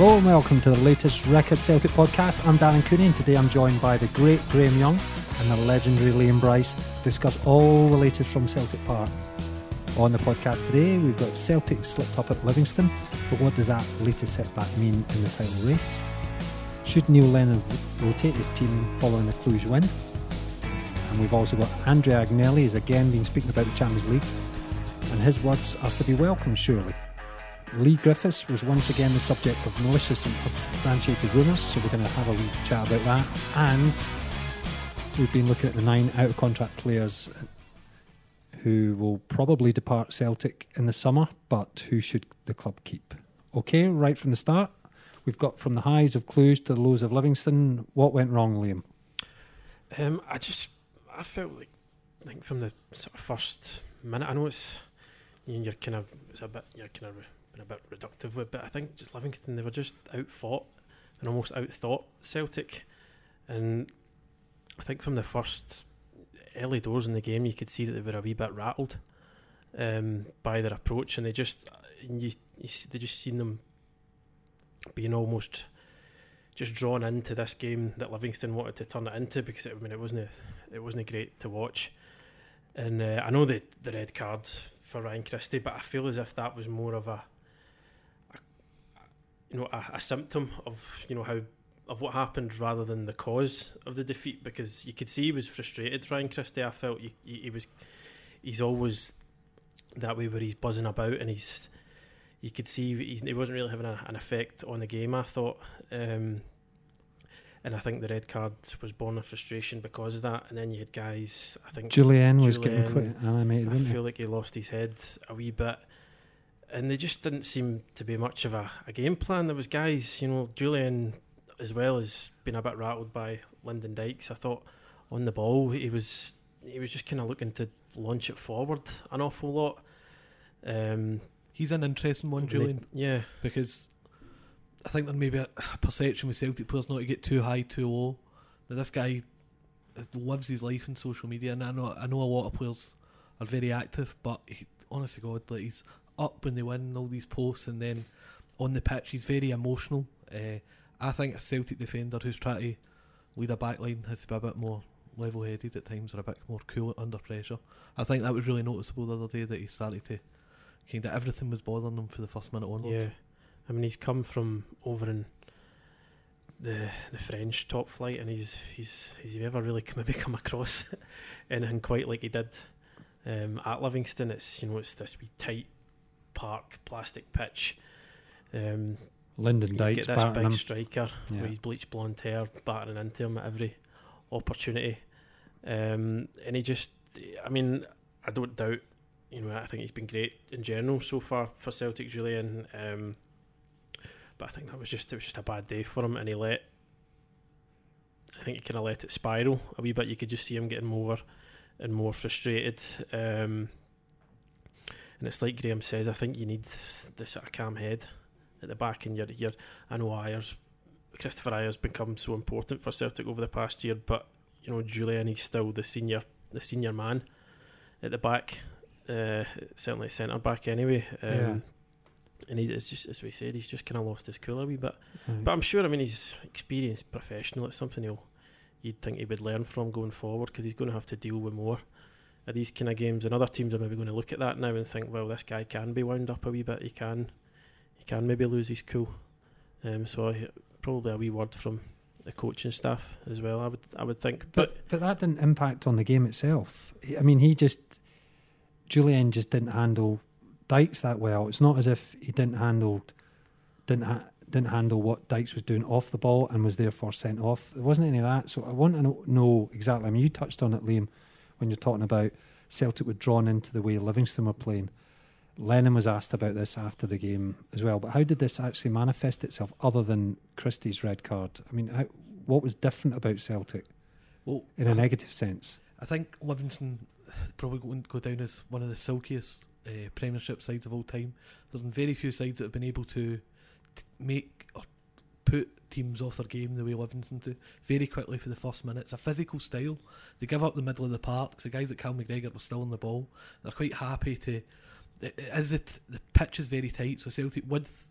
Hello and welcome to the latest Record Celtic podcast. I'm Darren Cooney and today I'm joined by the great Graeme Young and the legendary Liam Bryce discuss all the latest from Celtic Park. On the podcast today, we've got Celtic slipped up at Livingston, but what does that latest setback mean in the title race? Should Neil Lennon rotate his team following the Cluj win? And we've also got Andrea Agnelli is again been speaking about the Champions League, and his words are to be welcome, surely. Leigh Griffiths was once again the subject of malicious and substantiated rumours, so we're going to have a wee chat about that. And we've been looking at the nine out of contract players who will probably depart Celtic in the summer, but who should the club keep? Okay, right from the start, we've got from the highs of Cluj to the lows of Livingston. What went wrong, Liam? Um, I just I felt like I think from the sort of first minute, I know it's you're kind of it's a bit you're kind of a bit reductive with, but I think. Just Livingston they were just outfought and almost outthought Celtic, and I think from the first early doors in the game you could see that they were a wee bit rattled um, by their approach, and they just you, you see, they just seen them being almost just drawn into this game that Livingston wanted to turn it into because it, I mean it wasn't a, it wasn't great to watch, and uh, I know the the red card for Ryan Christie, but I feel as if that was more of a, a you know a, a symptom of you know how of what happened rather than the cause of the defeat because you could see he was frustrated. Ryan Christie, I felt he, he, he was he's always that way where he's buzzing about and he's you could see he, he wasn't really having a, an effect on the game. I thought, um, and I think the red card was born of frustration because of that. And then you had guys, I think Jullien was getting quite animated, I feel he? like he lost his head a wee bit. And they just didn't seem to be much of a, a game plan. There was guys, you know, Jullien as well as been a bit rattled by Lyndon Dykes. I thought on the ball he was he was just kind of looking to launch it forward an awful lot. Um, He's an interesting one, they- Jullien, yeah, because I think there may be a perception with Celtic players not to get too high, too low. Now this guy lives his life in social media, and I know I know a lot of players are very active, but he, honest to God, like he's up when they win all these posts, and then on the pitch he's very emotional. Uh, I think a Celtic defender who's trying to lead a back line has to be a bit more level headed at times or a bit more cool under pressure. I think that was really noticeable the other day that he started to kind of everything was bothering him for the first minute onwards. yeah. I mean, he's come from over in the the French top flight, and he's he's has he ever really come, maybe come across anything quite like he did um, at Livingston? It's you know it's this wee tight park plastic pitch. Um, Lyndon Dykes this big him. striker Yeah. with his bleached blonde hair battering into him at every opportunity, um, and he just, I mean, I don't doubt, you know, I think he's been great in general so far for Celtic, Jullien. Um, but I think that was just it was just a bad day for him, and he let. I think he kind of let it spiral a wee bit. You could just see him getting more and more frustrated. Um, and it's like Graeme says, I think you need the sort of calm head at the back, and you're, you're I know Ajer's, Kristoffer Ajer's become so important for Celtic over the past year, but you know Jullien he's still the senior the senior man at the back, uh, certainly centre back anyway. Um, Yeah. And he, it's just as we said, he's just kind of lost his cool a wee bit. Right. But I'm sure, I mean, he's experienced professional. It's something he'll you'd think he would learn from going forward because he's going to have to deal with more of these kind of games. And other teams are maybe going to look at that now and think, well, this guy can be wound up a wee bit. He can, he can maybe lose his cool. Um, so I, probably a wee word from the coaching staff as well. I would, I would think. But, But but that didn't impact on the game itself. I mean, he just Jullien just didn't handle Dykes that well. It's not as if he didn't handle didn't ha- didn't handle what Dykes was doing off the ball and was therefore sent off. There wasn't any of that. So I want to know, know exactly. I mean, you touched on it, Liam, when you're talking about Celtic were drawn into the way Livingston were playing. Lennon was asked about this after the game as well. But how did this actually manifest itself, other than Christie's red card? I mean, how, what was different about Celtic Well, in a negative sense? I think Livingston probably to go down as one of the silkiest uh, Premiership sides of all time. There's been very few sides that have been able to t- make put teams off their game the way Livingston do very quickly for the first minute. It's a physical style. They give up the middle of the park. The guys at Cal McGregor were still on the ball. They're quite happy to. As it the pitch is very tight, so Celtic width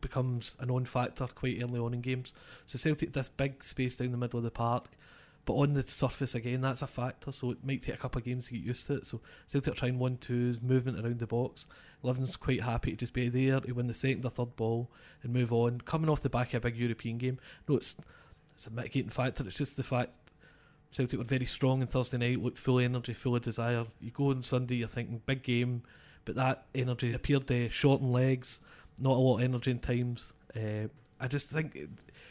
becomes a non-factor quite early on in games. So Celtic this big space down the middle of the park, but on the surface again, that's a factor. So it might take a couple of games to get used to it. So Celtic are trying one twos, movement around the box. Levin's quite happy to just be there to win the second or third ball and move on. Coming off the back of a big European game, no, it's it's a mitigating factor. It's just the fact Celtic were very strong on Thursday night, looked full of energy, full of desire. You go on Sunday, you're thinking big game, but that energy appeared to shorten legs, not a lot of energy in times. Uh, I just think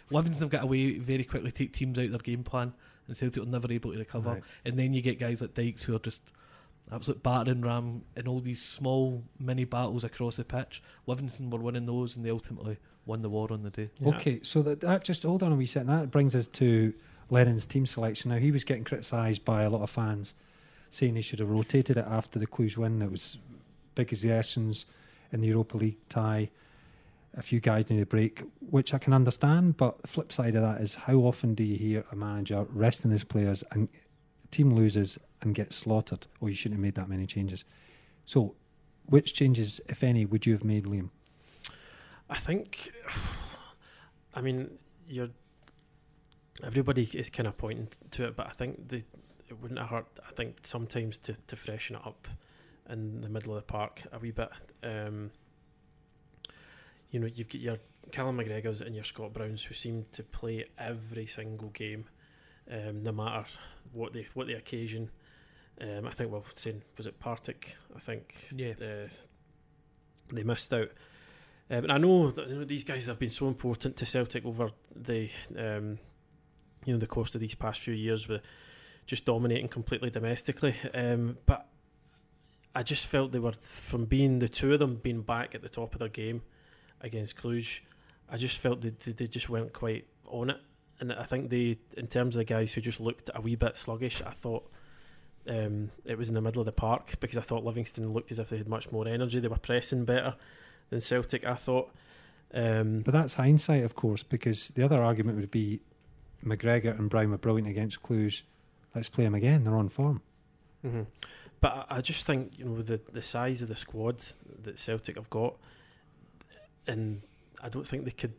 Livingston have got away very quickly, take teams out of their game plan, and Celtic were never able to recover. Right. And then you get guys like Dykes who are just absolute battering ram in all these small mini battles across the pitch. Livingston were winning those, and they ultimately won the war on the day. Yeah. Okay, so that, that just hold on a wee second. That brings us to Lennon's team selection. Now he was getting criticised by a lot of fans, saying he should have rotated it after the Cluj win. It was big as the Essens in the Europa League tie. A few guys need a break, which I can understand. But the flip side of that is how often do you hear a manager resting his players and team loses and gets slaughtered? Oh, you shouldn't have made that many changes. So, which changes, if any, would you have made, Liam? I think, I mean, you're. Everybody is kind of pointing to it, but I think the it wouldn't have hurt. I think sometimes to, to freshen it up in the middle of the park a wee bit. Um, you know, you've got your Callum McGregor's and your Scott Browns who seem to play every single game, um, no matter what the what the occasion. Um, I think well, saying was it Partick? I think Yeah. uh, they missed out. Um, and I know that you know, these guys have been so important to Celtic over the um, you know the course of these past few years with just dominating completely domestically. Um, but I just felt they were from being the two of them being back at the top of their game against Cluj. I just felt they, they, they just weren't quite on it, and I think they, in terms of the guys who just looked a wee bit sluggish, I thought um, it was in the middle of the park because I thought Livingston looked as if they had much more energy. They were pressing better than Celtic. I thought. Um, But that's hindsight, of course, because the other argument would be McGregor and Brown were brilliant against Cluj. Let's play them again. They're on form. hmm But I, I just think you know the the size of the squad that Celtic have got, and I don't think they could.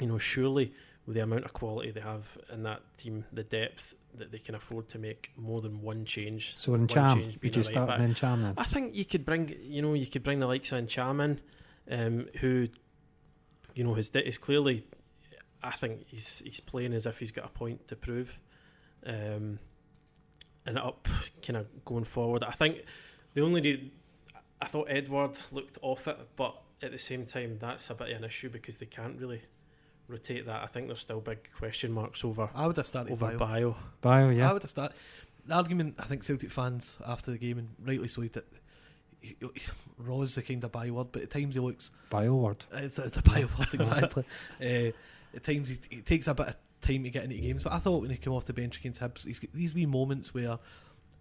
You know, surely with the amount of quality they have in that team, the depth that they can afford to make more than one change. So Ntcham, would you right start Ntcham then? I think you could bring, you know, you could bring the likes of Ntcham in, um, who, you know, his is clearly, I think he's he's playing as if he's got a point to prove, um, and up kind of going forward. I think the only, I thought Edouard looked off it, but at the same time that's a bit of an issue because they can't really rotate that. I think there's still big question marks over I would have started over Bayo. Bayo. Bayo, I would have started. The argument I think Celtic fans after the game and rightly so that Raw's the kind of byword, but at times he looks Bio word. It's, it's a pile word, exactly. uh, at times he, it takes a bit of time to get into games, but I thought when he came off the bench against Hibs, he's got these wee moments where,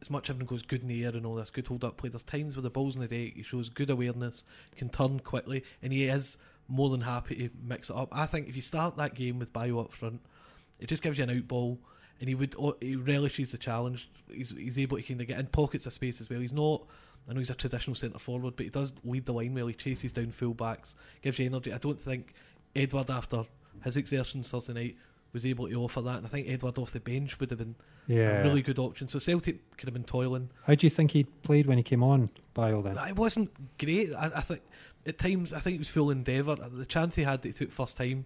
as much everything goes good in the air and all this, good hold up play, there's times where the ball's in the deck, he shows good awareness, can turn quickly, and he is more than happy to mix it up. I think if you start that game with Bayo up front, it just gives you an out ball. And he would he relishes the challenge. He's he's able to kind of get in pockets of space as well. He's not I know he's a traditional centre forward, but he does lead the line well. He chases down full backs, gives you energy. I don't think Edouard, after his exertions Thursday night, was able to offer that. And I think Edouard off the bench would have been Yeah. a really good option. So Celtic could have been toiling. How do you think he played when he came on, Bayo, then? It wasn't great. I, I think at times I think it was full endeavour. The chance he had that he took first time,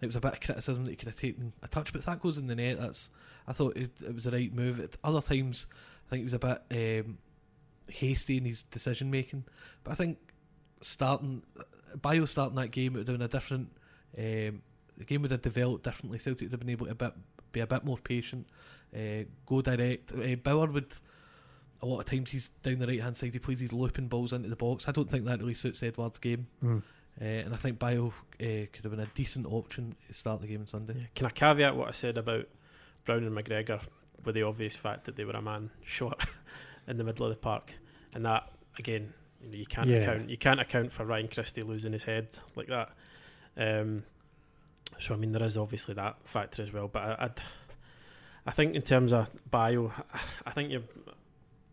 it was a bit of criticism that he could have taken a touch, but if that goes in the net, that's I thought it, it was the right move. At other times, I think he was a bit um, hasty in his decision making. But I think starting Bayo starting that game, it would have been a different. Um, the game would have developed differently. Celtic would have been able to bit, be a bit more patient, uh, go direct. Uh, Bauer would. A lot of times he's down the right hand side. He plays these looping balls into the box. I don't think that really suits Edouard's game. Mm. Uh, and I think Bayo uh, could have been a decent option to start the game on Sunday. Yeah. Can I caveat what I said about Brown and McGregor with the obvious fact that they were a man short in the middle of the park, and that again, you, know, you can't Yeah. account you can't account for Ryan Christie losing his head like that. Um, so I mean, there is obviously that factor as well. But I, I'd, I think in terms of Bayo, I think you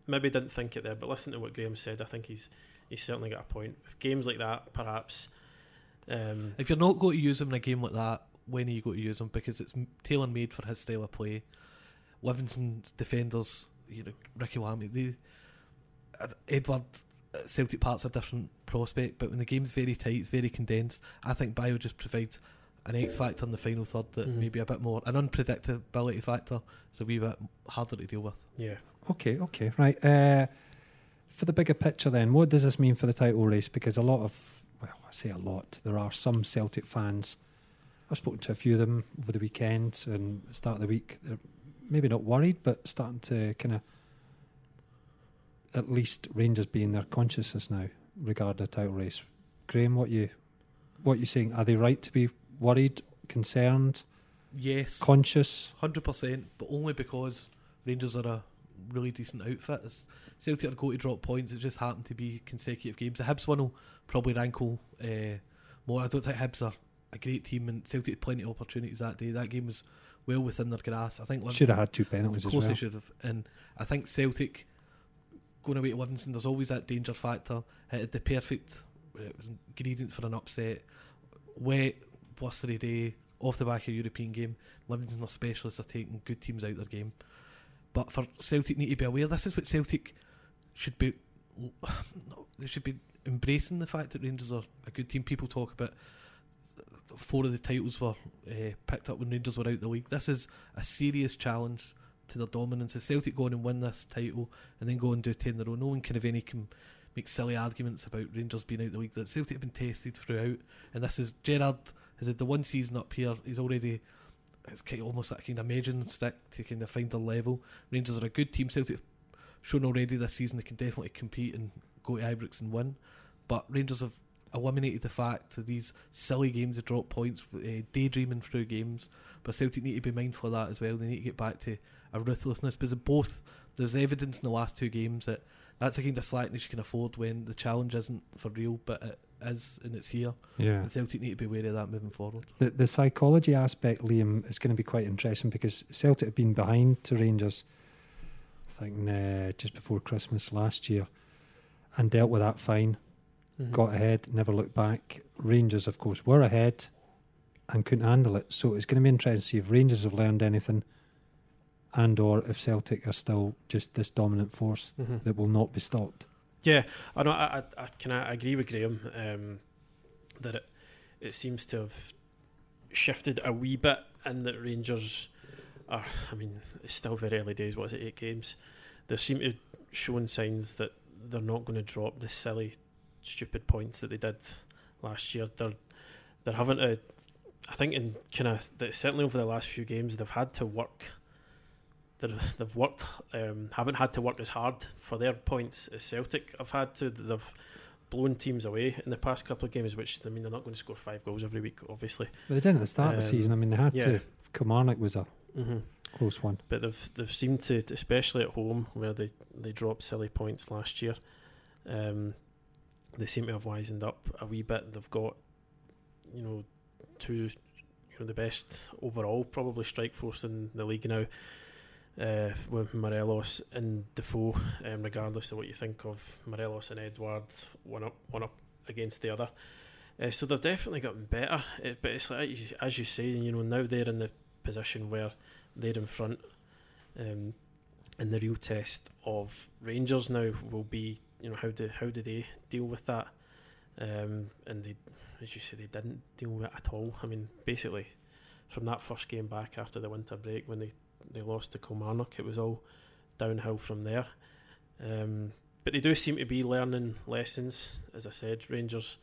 maybe didn't think it there, but listen to what Graeme said. I think he's he's certainly got a point. If games like that, perhaps. Um, If you're not going to use him in a game like that, when are you going to use him? Because it's tailor made for his style of play. Livingston's defenders, you know, Ricky Lamie, they, uh, Edouard uh, Celtic Park's a different prospect, but when the game's very tight, it's very condensed. I think Bayo just provides an X factor in the final third that Mhm. maybe a bit more an unpredictability factor. It's a wee bit harder to deal with. yeah. Okay, okay, right. Uh, for the bigger picture, then, what does this mean for the title race? Because a lot of, well, I say a lot, there are some Celtic fans. I've spoken to a few of them over the weekend and start of the week. They're maybe not worried, but starting to kind of at least Rangers be in their consciousness now regarding the title race. Graeme, what you what you saying? Are they right to be worried, concerned, Yes, conscious? hundred percent, but only because Rangers are a really decent outfit. It's, Celtic are going to drop points. It just happened to be consecutive games. The Hibs one will probably rankle uh, more. I don't think Hibs are a great team, and Celtic had plenty of opportunities that day. That game was well within their grasp. I think Should have had two penalties as close well. they should have. And I think Celtic going away to Livingston, there's always that danger factor. It had the perfect uh, it was ingredient for an upset. Wet, blustery day, off the back of a European game. Livingston are specialists are taking good teams out their game. But for Celtic need to be aware, this is what Celtic should be. They should be embracing the fact that Rangers are a good team. People talk about four of the titles were uh, picked up when Rangers were out the league. This is a serious challenge to their dominance. If Celtic go on and win this title and then go and do 10 in a row, no one can of any can make silly arguments about Rangers being out the league. That Celtic have been tested throughout, and this is Gerrard has had the one season up here. He's already it's kind of almost like a kind of measuring stick to kind of find their level. Rangers are a good team. Celtic have shown already this season they can definitely compete and go to Ibrox and win. But Rangers have eliminated the fact that these silly games that drop points, uh, daydreaming through games. But Celtic need to be mindful of that as well. They need to get back to a ruthlessness because both there's evidence in the last two games that that's the kind of slackness you can afford when the challenge isn't for real, but it is and it's here. Yeah. And Celtic need to be wary of that moving forward. The the psychology aspect, Liam, is going to be quite interesting because Celtic have been behind to Rangers, I think uh, just before Christmas last year, and dealt with that fine. Mhm. Got ahead, never looked back. Rangers, of course, were ahead and couldn't handle it. So it's going to be interesting to see if Rangers have learned anything, and or if Celtic are still just this dominant force Mhm. that will not be stopped. Yeah, I know. I, I, I can I agree with Graeme um, that it it seems to have shifted a wee bit, and that Rangers are. I mean, it's still very early days. What is it? Eight games. They seem to have shown signs that they're not going to drop the silly, stupid points that they did last year. They're they're having to. I think in kind of certainly over the last few games they've had to work. They've worked, um, haven't had to work as hard for their points as Celtic have had to. They've blown teams away in the past couple of games, which I mean they're not going to score five goals every week, obviously. But they didn't at the start of the Um, season. I mean, they had yeah. to. Kilmarnock was a Mm-hmm. close one. But they've they've seemed to, especially at home where they they dropped silly points last year. Um, they seem to have wisened up a wee bit. They've got, you know, two, you know, the best overall probably strike force in the league now. Uh, with Morelos and Defoe, um, regardless of what you think of Morelos and Edouard's, one up, one up against the other. Uh, so they've definitely gotten better. It, but it's like as you say, you know, now they're in the position where they're in front. Um, and the real test of Rangers now will be, you know, how do how do they deal with that? Um, and they, as you say, they didn't deal with it at all. I mean, basically, from that first game back after the winter break when they, they lost to Kilmarnock, it was all downhill from there. Um, but they do seem to be learning lessons, as I said, Rangers,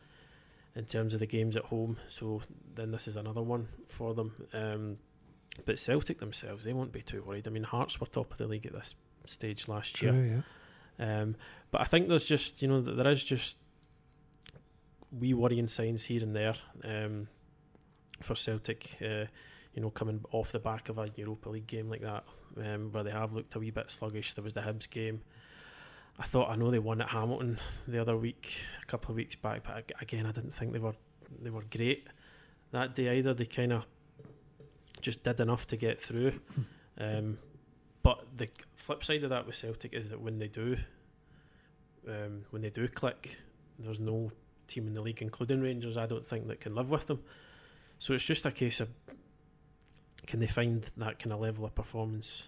in terms of the games at home. So then this is another one for them. Um, but Celtic themselves, they won't be too worried. I mean, Hearts were top of the league at this stage last True, year. yeah. Um, but I think there's just, you know, there is just wee worrying signs here and there um, for Celtic. Uh, you know, coming off the back of a Europa League game like that, um, where they have looked a wee bit sluggish. There was the Hibs game. I thought I know they won at Hamilton the other week, a couple of weeks back, but again, I didn't think they were they were great that day either. They kind of just did enough to get through. Um, but the flip side of that with Celtic is that when they do, um, when they do click, there's no team in the league, including Rangers, I don't think that can live with them. So it's just a case of can they find that kind of level of performance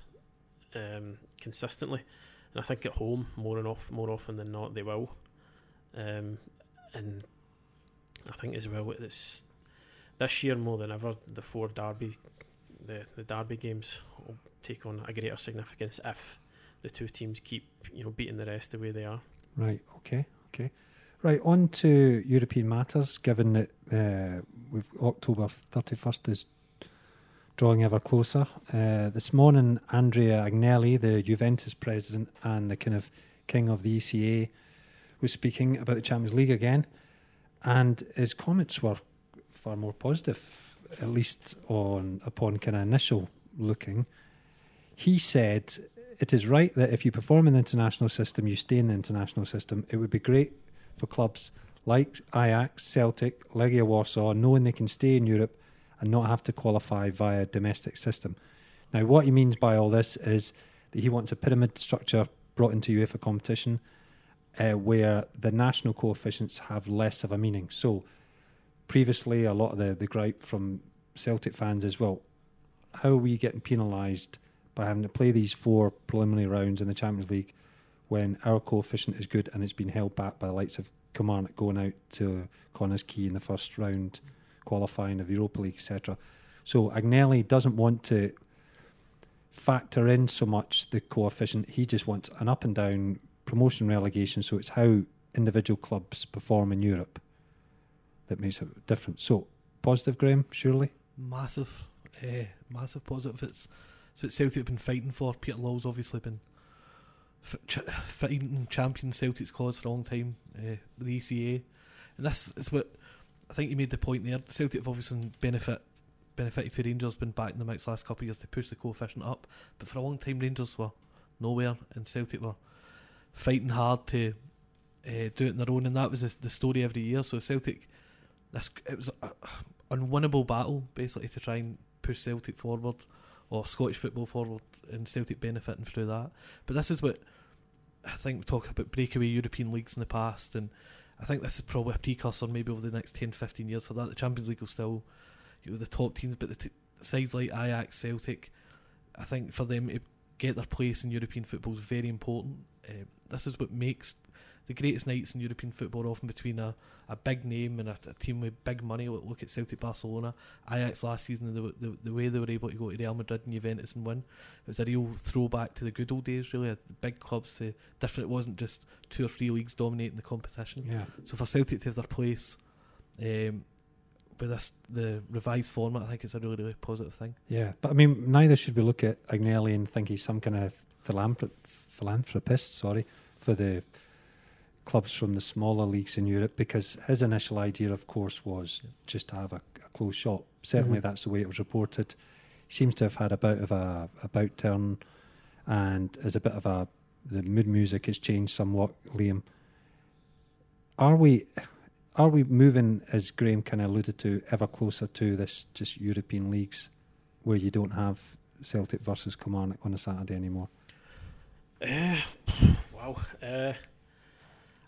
um, consistently? And I think at home, more and off, more often than not, they will. Um, and I think as well, it's this year more than ever the four derby, the the derby games will take on a greater significance if the two teams keep you know beating the rest the way they are. Right. Okay. Okay. Right. On to European matters. Given that uh, we've October thirty first is drawing ever closer. Uh, this morning, Andrea Agnelli, the Juventus president and the kind of king of the ECA, was speaking about the Champions League again, and his comments were far more positive, at least on upon kind of initial looking. He said it is right that if you perform in the international system, you stay in the international system. It would be great for clubs like Ajax, Celtic, Legia Warsaw, knowing they can stay in Europe and not have to qualify via domestic system. Now, what he means by all this is that he wants a pyramid structure brought into UEFA competition uh, where the national coefficients have less of a meaning. So, previously, a lot of the, the gripe from Celtic fans is, well, how are we getting penalised by having to play these four preliminary rounds in the Champions League when our coefficient is good and it's been held back by the likes of Kilmarnock going out to Connah's Quay in the first round, qualifying of the Europa League, etc. So Agnelli doesn't want to factor in so much the coefficient. He just wants an up and down promotion relegation. So it's how individual clubs perform in Europe that makes a difference. So positive, Graeme, surely. Massive, uh, massive positive. It's it's what Celtic have been fighting for. Peter Lawwell's obviously been fighting champion Celtic's cause for a long time. Uh, the ECA, and this is what I think you made the point there. Celtic have obviously benefit benefited for Rangers been back in the mix last couple of years to push the coefficient up, but for a long time Rangers were nowhere, and Celtic were fighting hard to uh, do it on their own, and that was the, the story every year. So Celtic, this it was an unwinnable battle basically to try and push Celtic forward or Scottish football forward, and Celtic benefiting through that. But this is what I think we talked about breakaway European leagues in the past, and I think this is probably a precursor maybe over the next 10, 15 years for that. The Champions League will still you know, the top teams, but the t- sides like Ajax, Celtic, I think for them to get their place in European football is very important. Uh, this is what makes the greatest nights in European football are often between a, a big name and a, a team with big money. Look, look at Celtic Barcelona, Ajax last season, the, the, the way they were able to go to Real Madrid and Juventus and win. It was a real throwback to the good old days, really. The big clubs, to different. It wasn't just two or three leagues dominating the competition. Yeah. So for Celtic to have their place um, with this the revised format, I think it's a really really positive thing. Yeah, but I mean, neither should we look at Agnelli and think he's some kind of philanthrop- philanthropist, sorry, for the clubs from the smaller leagues in Europe, because his initial idea, of course, was just to have a, a closed shop. Certainly, Mhm. that's the way it was reported. He seems to have had a bit of a about turn, and as a bit of a the mood music has changed somewhat. Liam, are we? Are we moving, as Graeme kind of alluded to, ever closer to this just European leagues where you don't have Celtic versus Kilmarnock on a Saturday anymore? Uh, wow. Uh,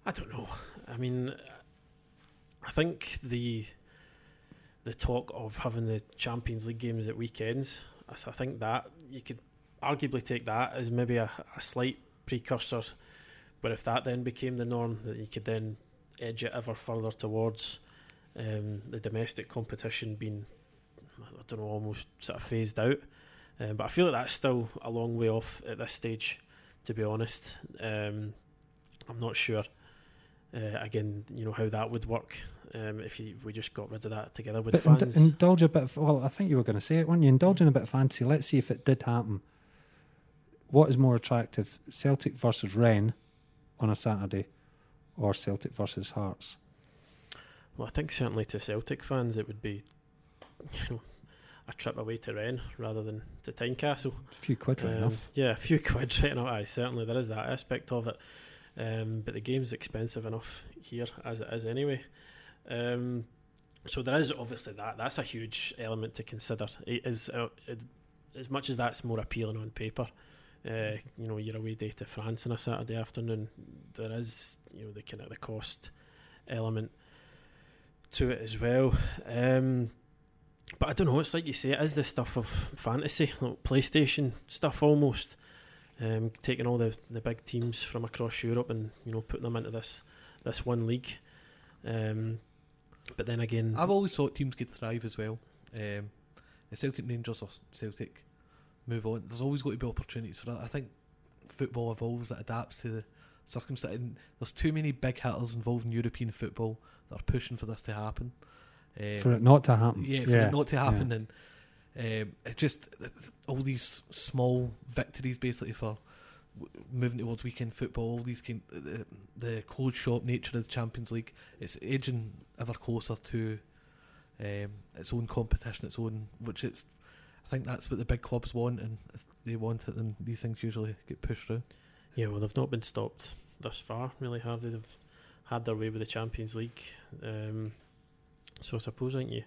I don't know. I mean, I think the the talk of having the Champions League games at weekends, I think that you could arguably take that as maybe a, a slight precursor. But if that then became the norm, that you could then edge it ever further towards um, the domestic competition being, I don't know, almost sort of phased out. Um, but I feel like that's still a long way off at this stage to be honest. Um, I'm not sure. Uh, again, you know how that would work um, if, you, if we just got rid of that together with But fans. ind- indulge a bit of, well, I think you were going to say it, weren't you? Indulge in a bit of fancy. Let's see if it did happen. What is more attractive, Celtic versus Rennes on a Saturday or Celtic versus Hearts? well, I think certainly to Celtic fans it would be you know, a trip away to Rennes rather than to Tynecastle. A few quid, right Um, enough. Yeah, a few quid right enough. Aye, certainly there is that aspect of it. Um, but the game's expensive enough here as it is anyway. Um, so there is obviously that. That's a huge element to consider. It is uh, it, as much as that's more appealing on paper. Uh, you know, your away day to France on a Saturday afternoon. There is you know the kind of the cost element to it as well. Um, but I don't know. It's like you say, it is the stuff of fantasy, like PlayStation stuff almost. Um, taking all the, the big teams from across Europe and you know putting them into this this one league. Um, but then again, I've always thought teams could thrive as well. Um, if Celtic Rangers or Celtic move on, there's always got to be opportunities for that. I think football evolves, it adapts to the circumstance. And there's too many big hitters involved in European football that are pushing for this to happen. Um, For it not to happen. yeah, for it not to happen, and um, just all these small victories basically for moving towards weekend football. All these kind, the, the closed shop nature of the Champions League, it's edging ever closer to um, its own competition, its own which it's. I think that's what the big clubs want, and if they want it, then these things usually get pushed through. yeah, well, they've not been stopped thus far, really, have they? They've had their way with the Champions League. Um, so I suppose, aren't you?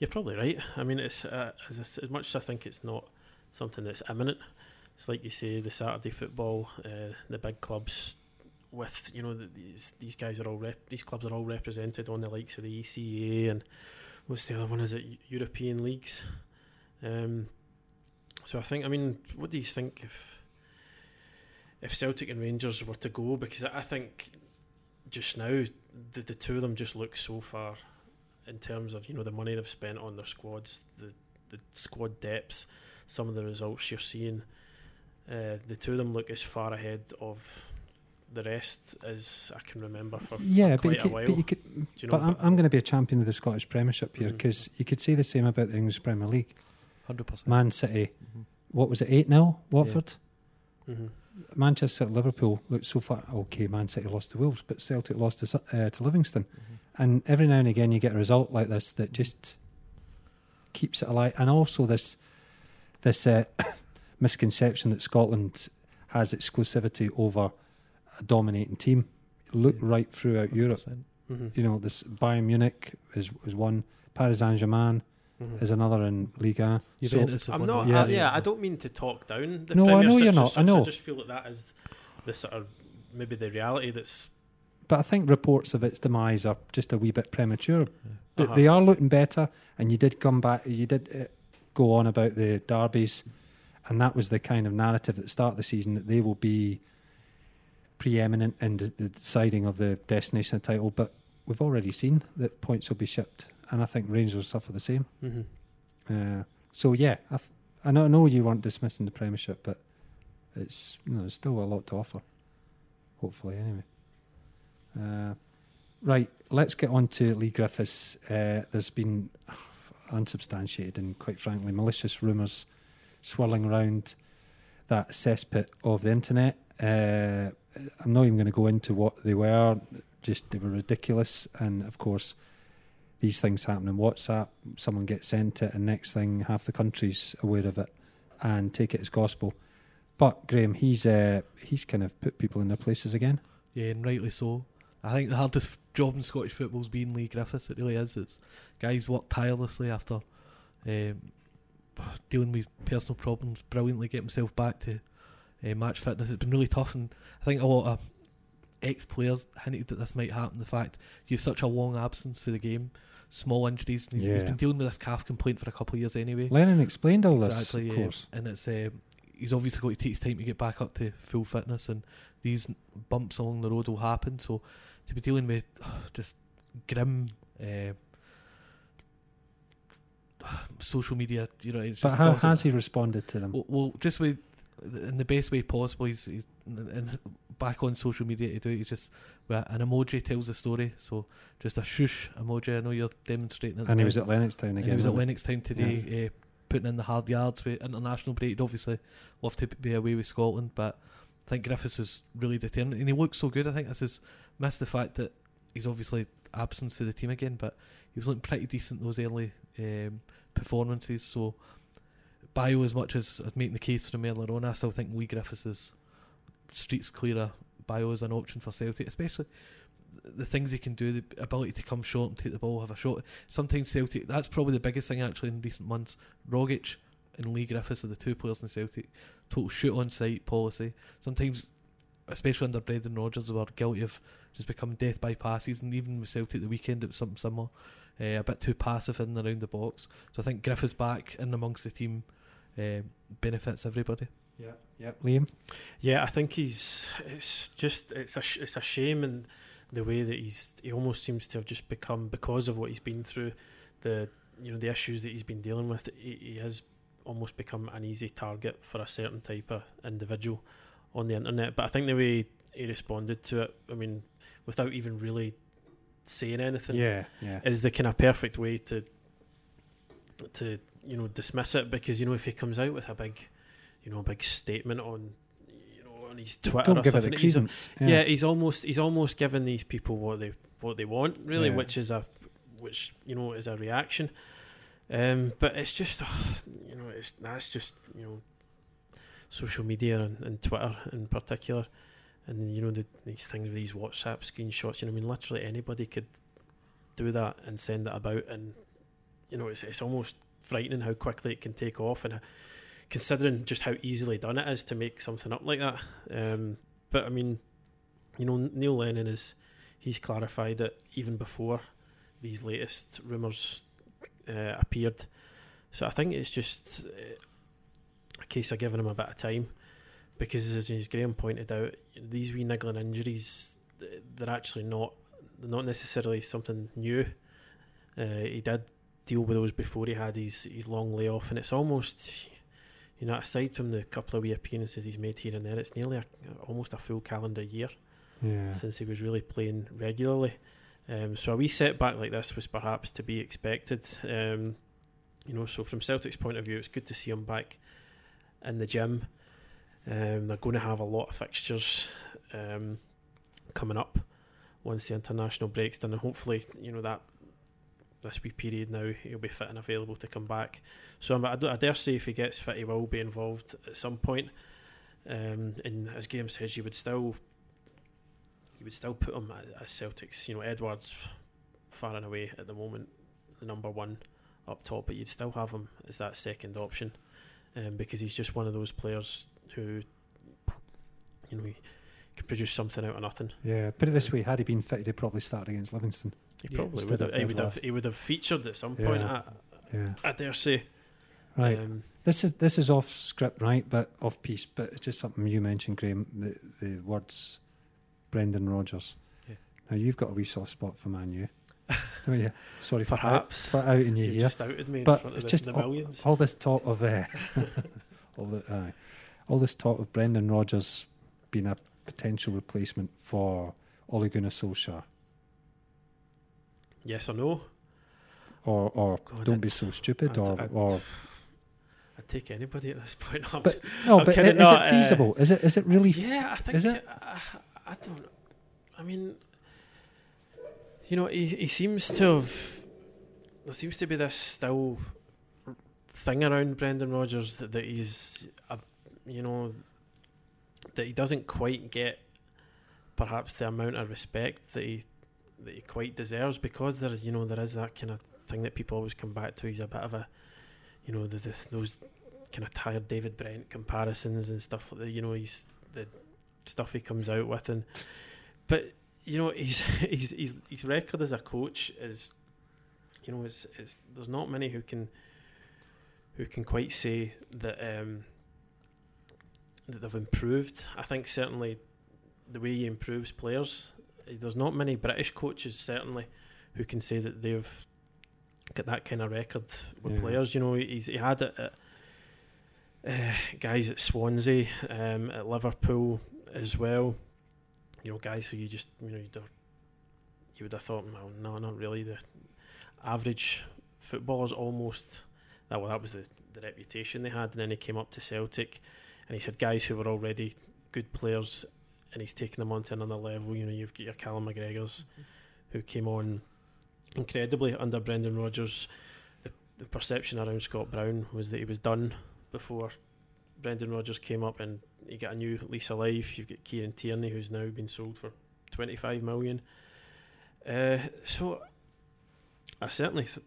You're probably right. I mean, it's uh, as, as much as I think it's not something that's imminent. It's like you say, the Saturday football, uh, the big clubs. With you know the, these these guys are all rep- these clubs are all represented on the likes of the ECA and what's the other one? Is it European leagues? Um, so I think I mean, what do you think if if Celtic and Rangers were to go? Because I think just now the the two of them just look so far in terms of you know the money they've spent on their squads, the the squad depths, some of the results you're seeing. Uh, the two of them look as far ahead of the rest as I can remember for, for Yeah, but quite you, a while. but you could. You know, But I'm, I'm going to be a champion of the Scottish Premiership here because you could say the same about the English Premier League. Hundred percent. Man City, what was it, 8 0? Watford? Mhm. Manchester, Liverpool looked so far. Okay, Man City lost to Wolves, but Celtic lost to, uh, to Livingston. And every now and again, you get a result like this that just keeps it alive. And also this this uh, misconception that Scotland has exclusivity over a dominating team. Look Yeah. right throughout Europe. Mhm. You know, this Bayern Munich is is one. Paris Saint Germain Mhm. is another in Liga. 1. So- I'm not. the Yeah, Yeah. yeah, I don't mean to talk down the No, I know you're as not, I know. I just feel that that is the sort of maybe the reality that's. But I think reports of its demise are just a wee bit premature. But Uh-huh. they are looking better, and you did come back. You did uh, go on about the derbies, and that was the kind of narrative at the start of the season that they will be preeminent in the, the deciding of the destination title. But we've already seen that points will be shipped, and I think Rangers will suffer the same. Mhm. Uh, so yeah, I, th- I know, I know you weren't dismissing the Premiership, but it's you know there's still a lot to offer. Hopefully, anyway. Uh, right, let's get on to Leigh Griffiths. Uh, there's been unsubstantiated and quite frankly malicious rumours swirling around that cesspit of the internet. Uh, I'm not even going to go into what they were. Just they were ridiculous, and of course, these things happen in WhatsApp. Someone gets sent it, and next thing, half the country's aware of it and take it as gospel. But Graeme, he's uh, he's kind of put people in their places again. Yeah, and rightly so. I think the hardest job in Scottish football's been Leigh Griffiths. It really is. It's guys work tirelessly after um, dealing with personal problems, brilliantly get himself back to uh, match fitness. It's been really tough, and I think a lot of ex-players hinted that this might happen. The fact you have such a long absence for the game, small injuries. and He's, he's Yeah. been dealing with this calf complaint for a couple of years anyway. Lennon explained all Exactly, this, of yeah. course. And it's uh, he's obviously got to take his time to get back up to full fitness, and these bumps along the road will happen. So to be dealing with just grim uh, social media, you know, it's But just how constant- has he responded to them? well, well, just with in the best way possible. He's, he's and back on social media to do it. He's just well, an emoji tells the story. So just a shush emoji. I know you're demonstrating it. And he was at Lennoxtown again. he was at Lennoxtown today, uh, putting in the hard yards with international break. He'd obviously love to be away with Scotland, but I think Griffiths is really determined, and he looks so good. I think this is missed the fact that he's obviously absent to the team again, but he was looking pretty decent those early um, performances. So, Bayo, as much as, as making the case for earlier on, I still think Leigh Griffiths is streets clearer. Bayo is an option for Celtic, especially the things he can do, the ability to come short and take the ball, have a shot. Sometimes Celtic, that's probably the biggest thing actually in recent months. Rogic and Leigh Griffiths are the two players in Celtic. Total shoot on sight policy. Sometimes, especially under Brendan Rodgers, they were guilty of just becoming death by passes. And even with Celtic at the weekend, it was something similar. Uh, a bit too passive in and around the box. So I think Griffiths back in amongst the team uh, benefits everybody. Yeah, yeah. Liam. Yeah, I think he's. It's just it's a sh- it's a shame and the way that he's he almost seems to have just become because of what he's been through, the you know the issues that he's been dealing with. He, he has almost become an easy target for a certain type of individual on the internet. But I think the way he responded to it, I mean, without even really saying anything, Yeah, yeah. is the kind of perfect way to to you know dismiss it because you know if he comes out with a big you know a big statement on you know on his Twitter Don't or give it the something he's, credence. yeah. he's almost he's almost giving these people what they what they want really Yeah. which is a which you know is a reaction um but it's just you know it's that's just you know social media and, and Twitter in particular and you know the, these things with these WhatsApp screenshots you know I mean literally anybody could do that and send it about and you know it's it's almost frightening how quickly it can take off and uh, considering just how easily done it is to make something up like that. Um but I mean you know Neil Lennon is he's clarified that even before these latest rumours uh, appeared. So I think it's just uh, case of giving him a bit of time because as, as Graham pointed out these wee niggling injuries they're actually not they're not necessarily something new uh, he did deal with those before he had his, his long layoff and it's almost you know aside from the couple of wee appearances he's made here and there it's nearly a, almost a full calendar year yeah. since he was really playing regularly. Um, so a wee setback like this was perhaps to be expected. Um, you know, so from Celtic's point of view, it's good to see him back in the gym. Um, they're going to have a lot of fixtures um, coming up once the international break's done, and hopefully, you know that this wee period now he'll be fit and available to come back. So I, I dare say if he gets fit, he will be involved at some point. Um, and as Graeme says, you would still you would still put him as Celtics. You know, Edouard's far and away at the moment the number one up top, but you'd still have him as that second option um, because he's just one of those players who, you know, he can produce something out of nothing. Yeah, put it this way: had he been fit, he'd probably start against Livingston. He Yeah, probably would have. He would have. He would have featured at some point. Yeah. I, Yeah, I dare say. right. Um, this is this is off script, right? But off piece. But it's just something you mentioned, Graeme. The the words, Brendan Rodgers. Yeah. Now you've got a wee soft spot for Man Don't you? Sorry for Perhaps. out, for outing you you here. just outed me in But front of it's the, just the all- millions. all this talk of uh, all the aye, all this talk of Brendan Rodgers being a potential replacement for Ole Gunnar Solskjaer, yes or no? or or God, don't I'd- be so stupid, I'd- or I'd- or I'd take anybody at this point. I'm but no, I'm but is no, it uh, feasible? is it is it really? Yeah, I think. Is it? I, I don't. Know I mean, you know, he he seems to have. There seems to be this still thing around Brendan Rodgers that, that he's, a, you know, that he doesn't quite get, perhaps the amount of respect that he that he quite deserves because there is, you know, there is that kind of thing that people always come back to. He's a bit of a, you know, the, the, those kind of tired David Brent comparisons and stuff like that. You know, he's the stuff he comes out with, and but you know, he's he's, he's his record as a coach is, you know, it's, it's there's not many who can who can quite say that um, that they've improved. I think certainly the way he improves players, there's not many British coaches certainly who can say that they've got that kind of record with Yeah. players. You know, he's he had it at uh, guys at Swansea, um, at Liverpool as well. You know, guys who you just you know have, you would have thought, well, no, not really. The average footballers almost that well, that was the the reputation they had, and then he came up to Celtic, and he said guys who were already good players, and he's taken them on to another level. You know, you've got your Callum McGregor's, who came on incredibly under Brendan Rodgers. The, the perception around Scott Brown was that he was done before Brendan Rodgers came up, and you got a new lease of life. You've got Kieran Tierney, who's now been sold for twenty five million. Uh, so, I certainly. Th-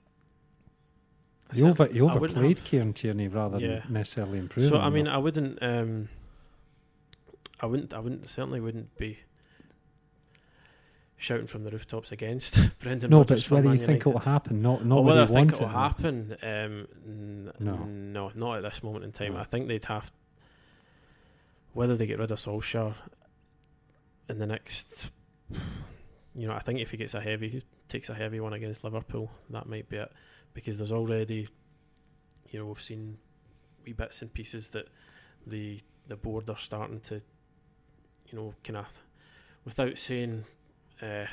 I You over cer- you I wouldn't overplayed have- Kieran Tierney rather Yeah. than necessarily improving. So I mean, though. I wouldn't. Um, I wouldn't. I wouldn't. Certainly wouldn't be shouting from the rooftops against Brendan. no, Rodgers but it's whether you think it will happen, not not whether whether I think want it will it. happen. Um, n- No. no, not at this moment in time. No. I think they'd have whether they get rid of Solskjaer in the next. You know, I think if he gets a heavy, takes a heavy one against Liverpool, that might be it, because there's already, you know, we've seen wee bits and pieces that the the board are starting to, you know, kind of, without saying, uh,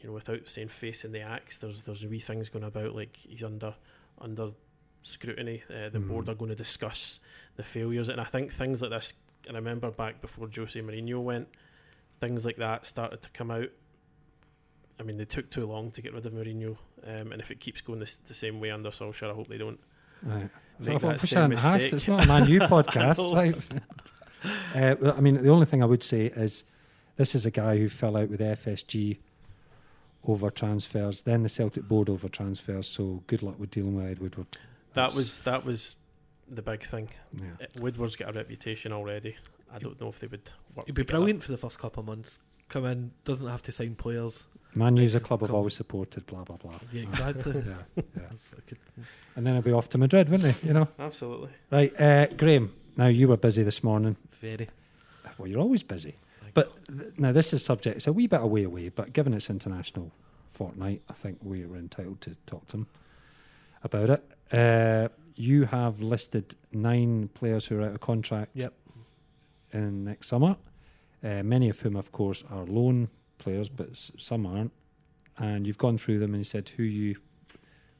you know, without saying facing the axe, there's there's wee things going about like he's under under scrutiny. Uh, the Mm. board are going to discuss the failures, and I think things like this. And I remember back before Jose Mourinho went, things like that started to come out. I mean, they took too long to get rid of Mourinho, um, and if it keeps going this, the same way under Solskjaer, I hope they don't. Right. Make I that same mistake. It's not a Man U podcast, right? uh, I mean, the only thing I would say is this is a guy who fell out with FSG over transfers, then the Celtic board over transfers. So good luck with dealing with Ed Woodward. That was that was the big thing. Yeah. Uh, Woodward's got a reputation already. I don't know if they would work. He'd be together. brilliant for the first couple of months. Come in, doesn't have to sign players. Man U's a club I've always supported. Blah blah blah. Yeah, exactly. Yeah, yeah. That's- I could- And then I'd be off to Madrid, wouldn't he? You know. Absolutely. Right, uh, Graeme. Now you were busy this morning. very. Well, you're always busy. Thanks. But th- now this is subject. It's a wee bit away away, but given it's international fortnight, I think we are entitled to talk to him about it. Uh, you have listed nine players who are out of contract. Yep. In next summer, uh, many of whom, of course, are loan players, but s- some aren't. And you've gone through them and you said who you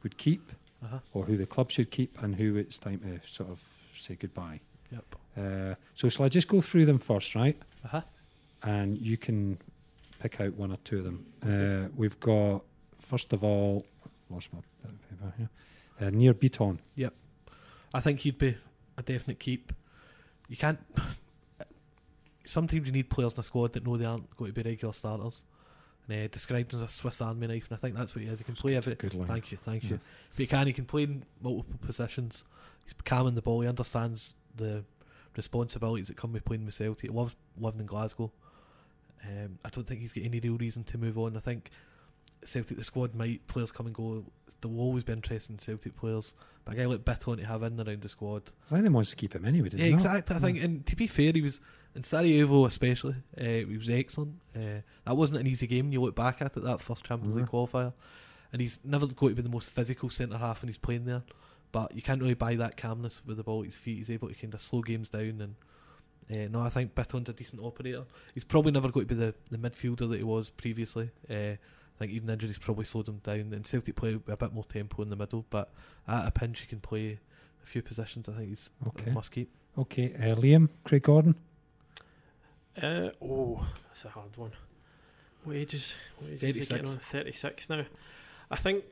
would keep, uh-huh. or who the club should keep, and who it's time to sort of say goodbye. Yep. Uh, so shall I just go through them first, right? Uh-huh. And you can pick out one or two of them. Uh, we've got first of all, lost my paper here. Uh, Nir Bitton. I think he'd be a definite keep. You can't. Sometimes you need players in a squad that know they aren't going to be regular starters. And uh, described as a Swiss Army knife, and I think that's what he is. He can play every. Good line. Thank you, thank Yeah. you. But he can. He can play in multiple positions. He's calm in the ball. He understands the responsibilities that come with playing with Celtic. He loves living in Glasgow. Um, I don't think he's got any real reason to move on. I think Celtic, the squad might players come and go. There will always be interest in Celtic players. But a guy like Bitton to have in and around the squad. I think wants to keep him anyway, Yeah, he not? exactly. I think, and to be fair, he was in Sarajevo especially. Uh, he was excellent. Uh, that wasn't an easy game. You look back at it, that first Champions League Mhm. qualifier, and he's never going to be the most physical centre half when he's playing there. But you can't really buy that calmness with the ball at his feet. He's able to kind of slow games down. And uh, no, I think Bitton's a decent operator. He's probably never going to be the, the midfielder that he was previously. Uh, I think even injuries probably slowed him down. And Celtic play a bit more tempo in the middle, but at a pinch he can play a few positions. I think he's Okay. a must keep. Okay, uh, Liam, Craig Gordon. Uh, oh, that's a hard one. What ages? What ages is he getting 36. on? Thirty six now. I think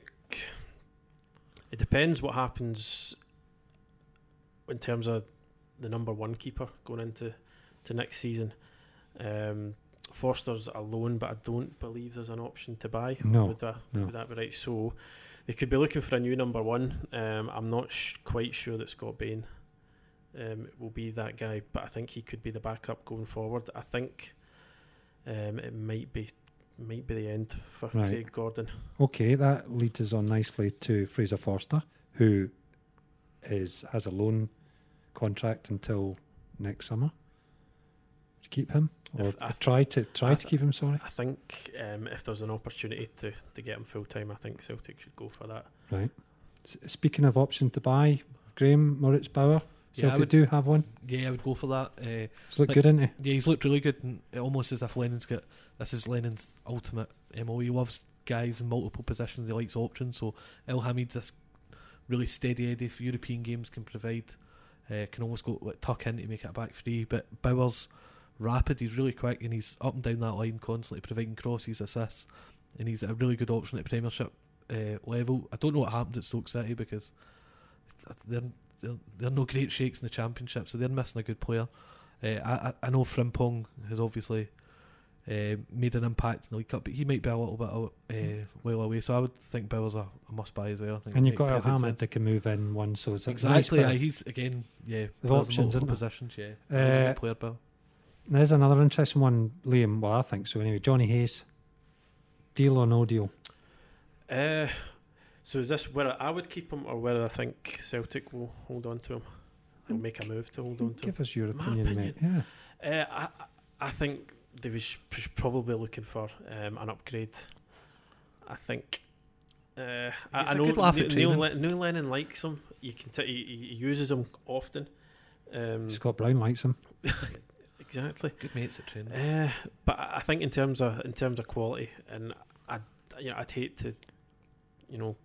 it depends what happens in terms of the number one keeper going into to next season. Um, Forster's a loan, but I don't believe there's an option to buy. No, would that, no. would that be right? So they could be looking for a new number one. Um, I'm not sh- quite sure that Scott Bain um, will be that guy, but I think he could be the backup going forward. I think um, it might be might be the end for Right. Craig Gordon. Okay, that leads us on nicely to Fraser Forster, who is has a loan contract until next summer. Would you keep him, or If- I th- try to try I to keep him? Sorry, I think um, if there's an opportunity to, to get him full time, I think Celtic should go for that. right. S- speaking of option to buy, Graeme Moritz Bauer. Yeah, I Celtic would- do have one. Yeah, I would go for that. Uh, It's looked Like- good, isn't he? yeah, he's looked really good, and almost as if Lennon's got this is Lennon's ultimate MO. He loves guys in multiple positions. He likes options. So Elhamed's this really steady Eddie for European games can provide. Uh, can almost go like, tuck in to make it a back three. But Bauer's rapid. He's really quick, and he's up and down that line constantly providing crosses, assists, and he's a really good option at Premiership uh, level. I don't know what happened at Stoke City because they're they're, they're no great shakes in the Championship, so they're missing a good player. Uh, I, I know Frimpong has obviously uh, made an impact in the League Cup, but he might be a little bit uh, well away. So I would think Bauer's a, a must buy as well. I think And you've got Elhamed that can move in one, so it's a nice Exactly, bit he's again, yeah, in options, multiple positions, yeah. Uh, he's a good player, Bauer. There's another interesting one, Liam. Well, I think so. Anyway, Jonny Hayes, deal or no deal? Uh, so is this where I would keep him, or where I think Celtic will hold on to him? Will make a move to hold on to him. Give us your My opinion, mate. Yeah. Uh, I I think they was probably looking for um, an upgrade. I think. Uh, I, I know good laugh Neil, at Neil, training. Le- Neil Lennon likes him. You can t- he, he he uses him often. Um, Scott Brown likes him. exactly. Good mates at training. Uh, but I I think in terms of in terms of quality, and I, you know, I'd hate to, you know,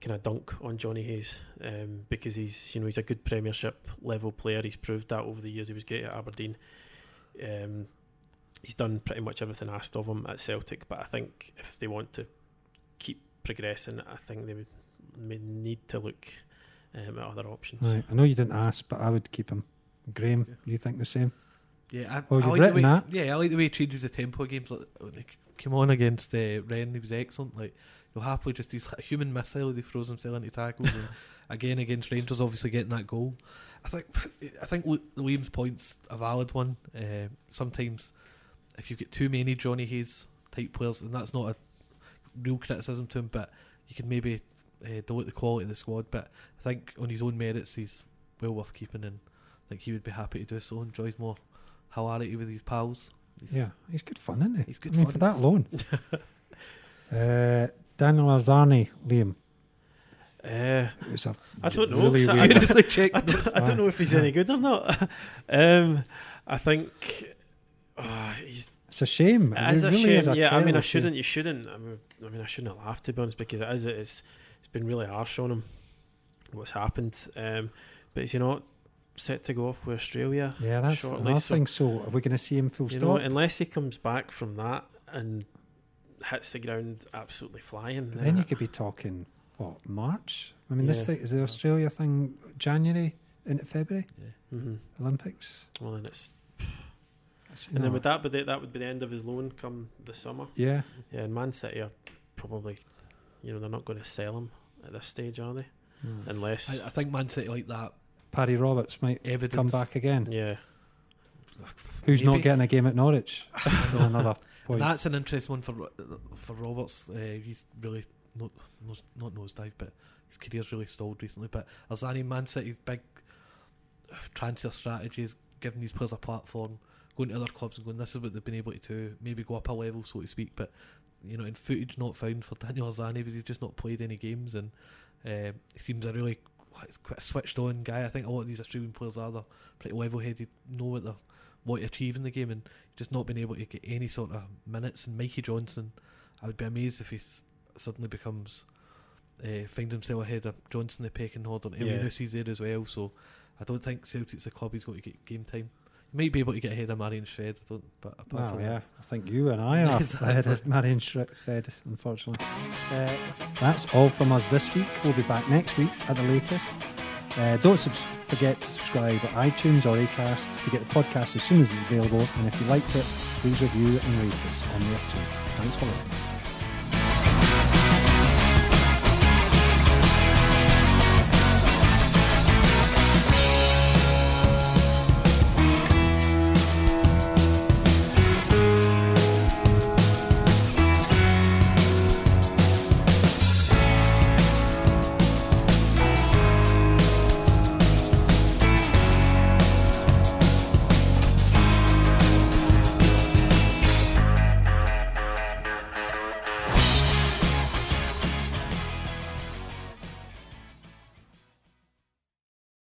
kind of dunk on Jonny Hayes um, because he's you know he's a good Premiership level player. He's proved that over the years. He was great at Aberdeen. Um, he's done pretty much everything asked of him at Celtic. But I think if they want to keep progressing, I think they would may need to look um, at other options. Right. I know you didn't ask, but I would keep him. Graeme, you think the same? Yeah, I, Oh, I like written the way, that? Yeah, I like the way he changes the tempo of games. Like, when he came on against uh, Rennes, he was excellent. Like he'll happily just these human missile. He throws himself into tackles. and again against Rangers, obviously getting that goal. I think I think Lu- Liam's point's a valid one. Uh, sometimes if you get too many Jonny Hayes type players, and that's not a real criticism to him, but you can maybe uh, dilute the quality of the squad. But I think on his own merits, he's well worth keeping, and I think he would be happy to do so. And enjoys more hilarity with his pals. He's- Yeah, he's good fun, isn't he? He's good I mean, fun. for that alone. uh, Daniel Arzani, Liam. Uh, It a I don't know. Really I- weird. Seriously, check. I don't, I don't know if he's any good or not. um, I think uh, he's. It's a shame. It is it a shame. is a yeah, I mean, I shouldn't. You shouldn't. I mean, I mean, I shouldn't have laughed to be honest because it is. It's it's been really harsh on him. What's happened? Um, but is he not set to go off with Australia? Yeah, that's shortly, another so- thing. So, are we going to see him full You stop? know, unless he comes back from that and hits the ground absolutely flying, But then you could be talking what March? I mean, this thing is the Australia thing January into February hmm Olympics. Well, then it's That's, you and then know, would that be the, that would be the end of his loan come the summer? yeah, Yeah, and Man City are probably, you know, they're not going to sell him at this stage, are they? Hmm. Unless, I, I think Man City like that Paddy Roberts might evidence. come back again. yeah, Who's not getting a game at Norwich? Another point. That's an interesting one for for Roberts. Uh, he's really not nose, not nosedive, but his career's really stalled recently. But Arzani, Man City's big uh, transfer strategy is giving these players a platform, going to other clubs and going, this is what they've been able to do, maybe go up a level, so to speak. But you know, in footage not found for Daniel Arzani because he's just not played any games, and uh, he seems a really quite a switched on guy. I think a lot of these Australian players are they're pretty level headed, know what they're what to achieve in the game, and just not been able to get any sort of minutes. And Mikey Johnston, I would be amazed if he suddenly becomes uh, finds himself ahead of Johnston the pecking order. And Yeah. Elyounoussi's there as well, so I don't think Celtic's the club he's got to get game time. Might be able to get ahead of Maryan Shved, I don't, but apart Well, from yeah, that, I think you and I are Exactly. ahead of Maryan Shved, unfortunately. Uh, that's all from us this week. We'll be back next week at the latest. Uh, don't subs- forget to subscribe at iTunes or Acast to get the podcast as soon as it's available. And if you liked it, please review and rate us on there too. Thanks for listening.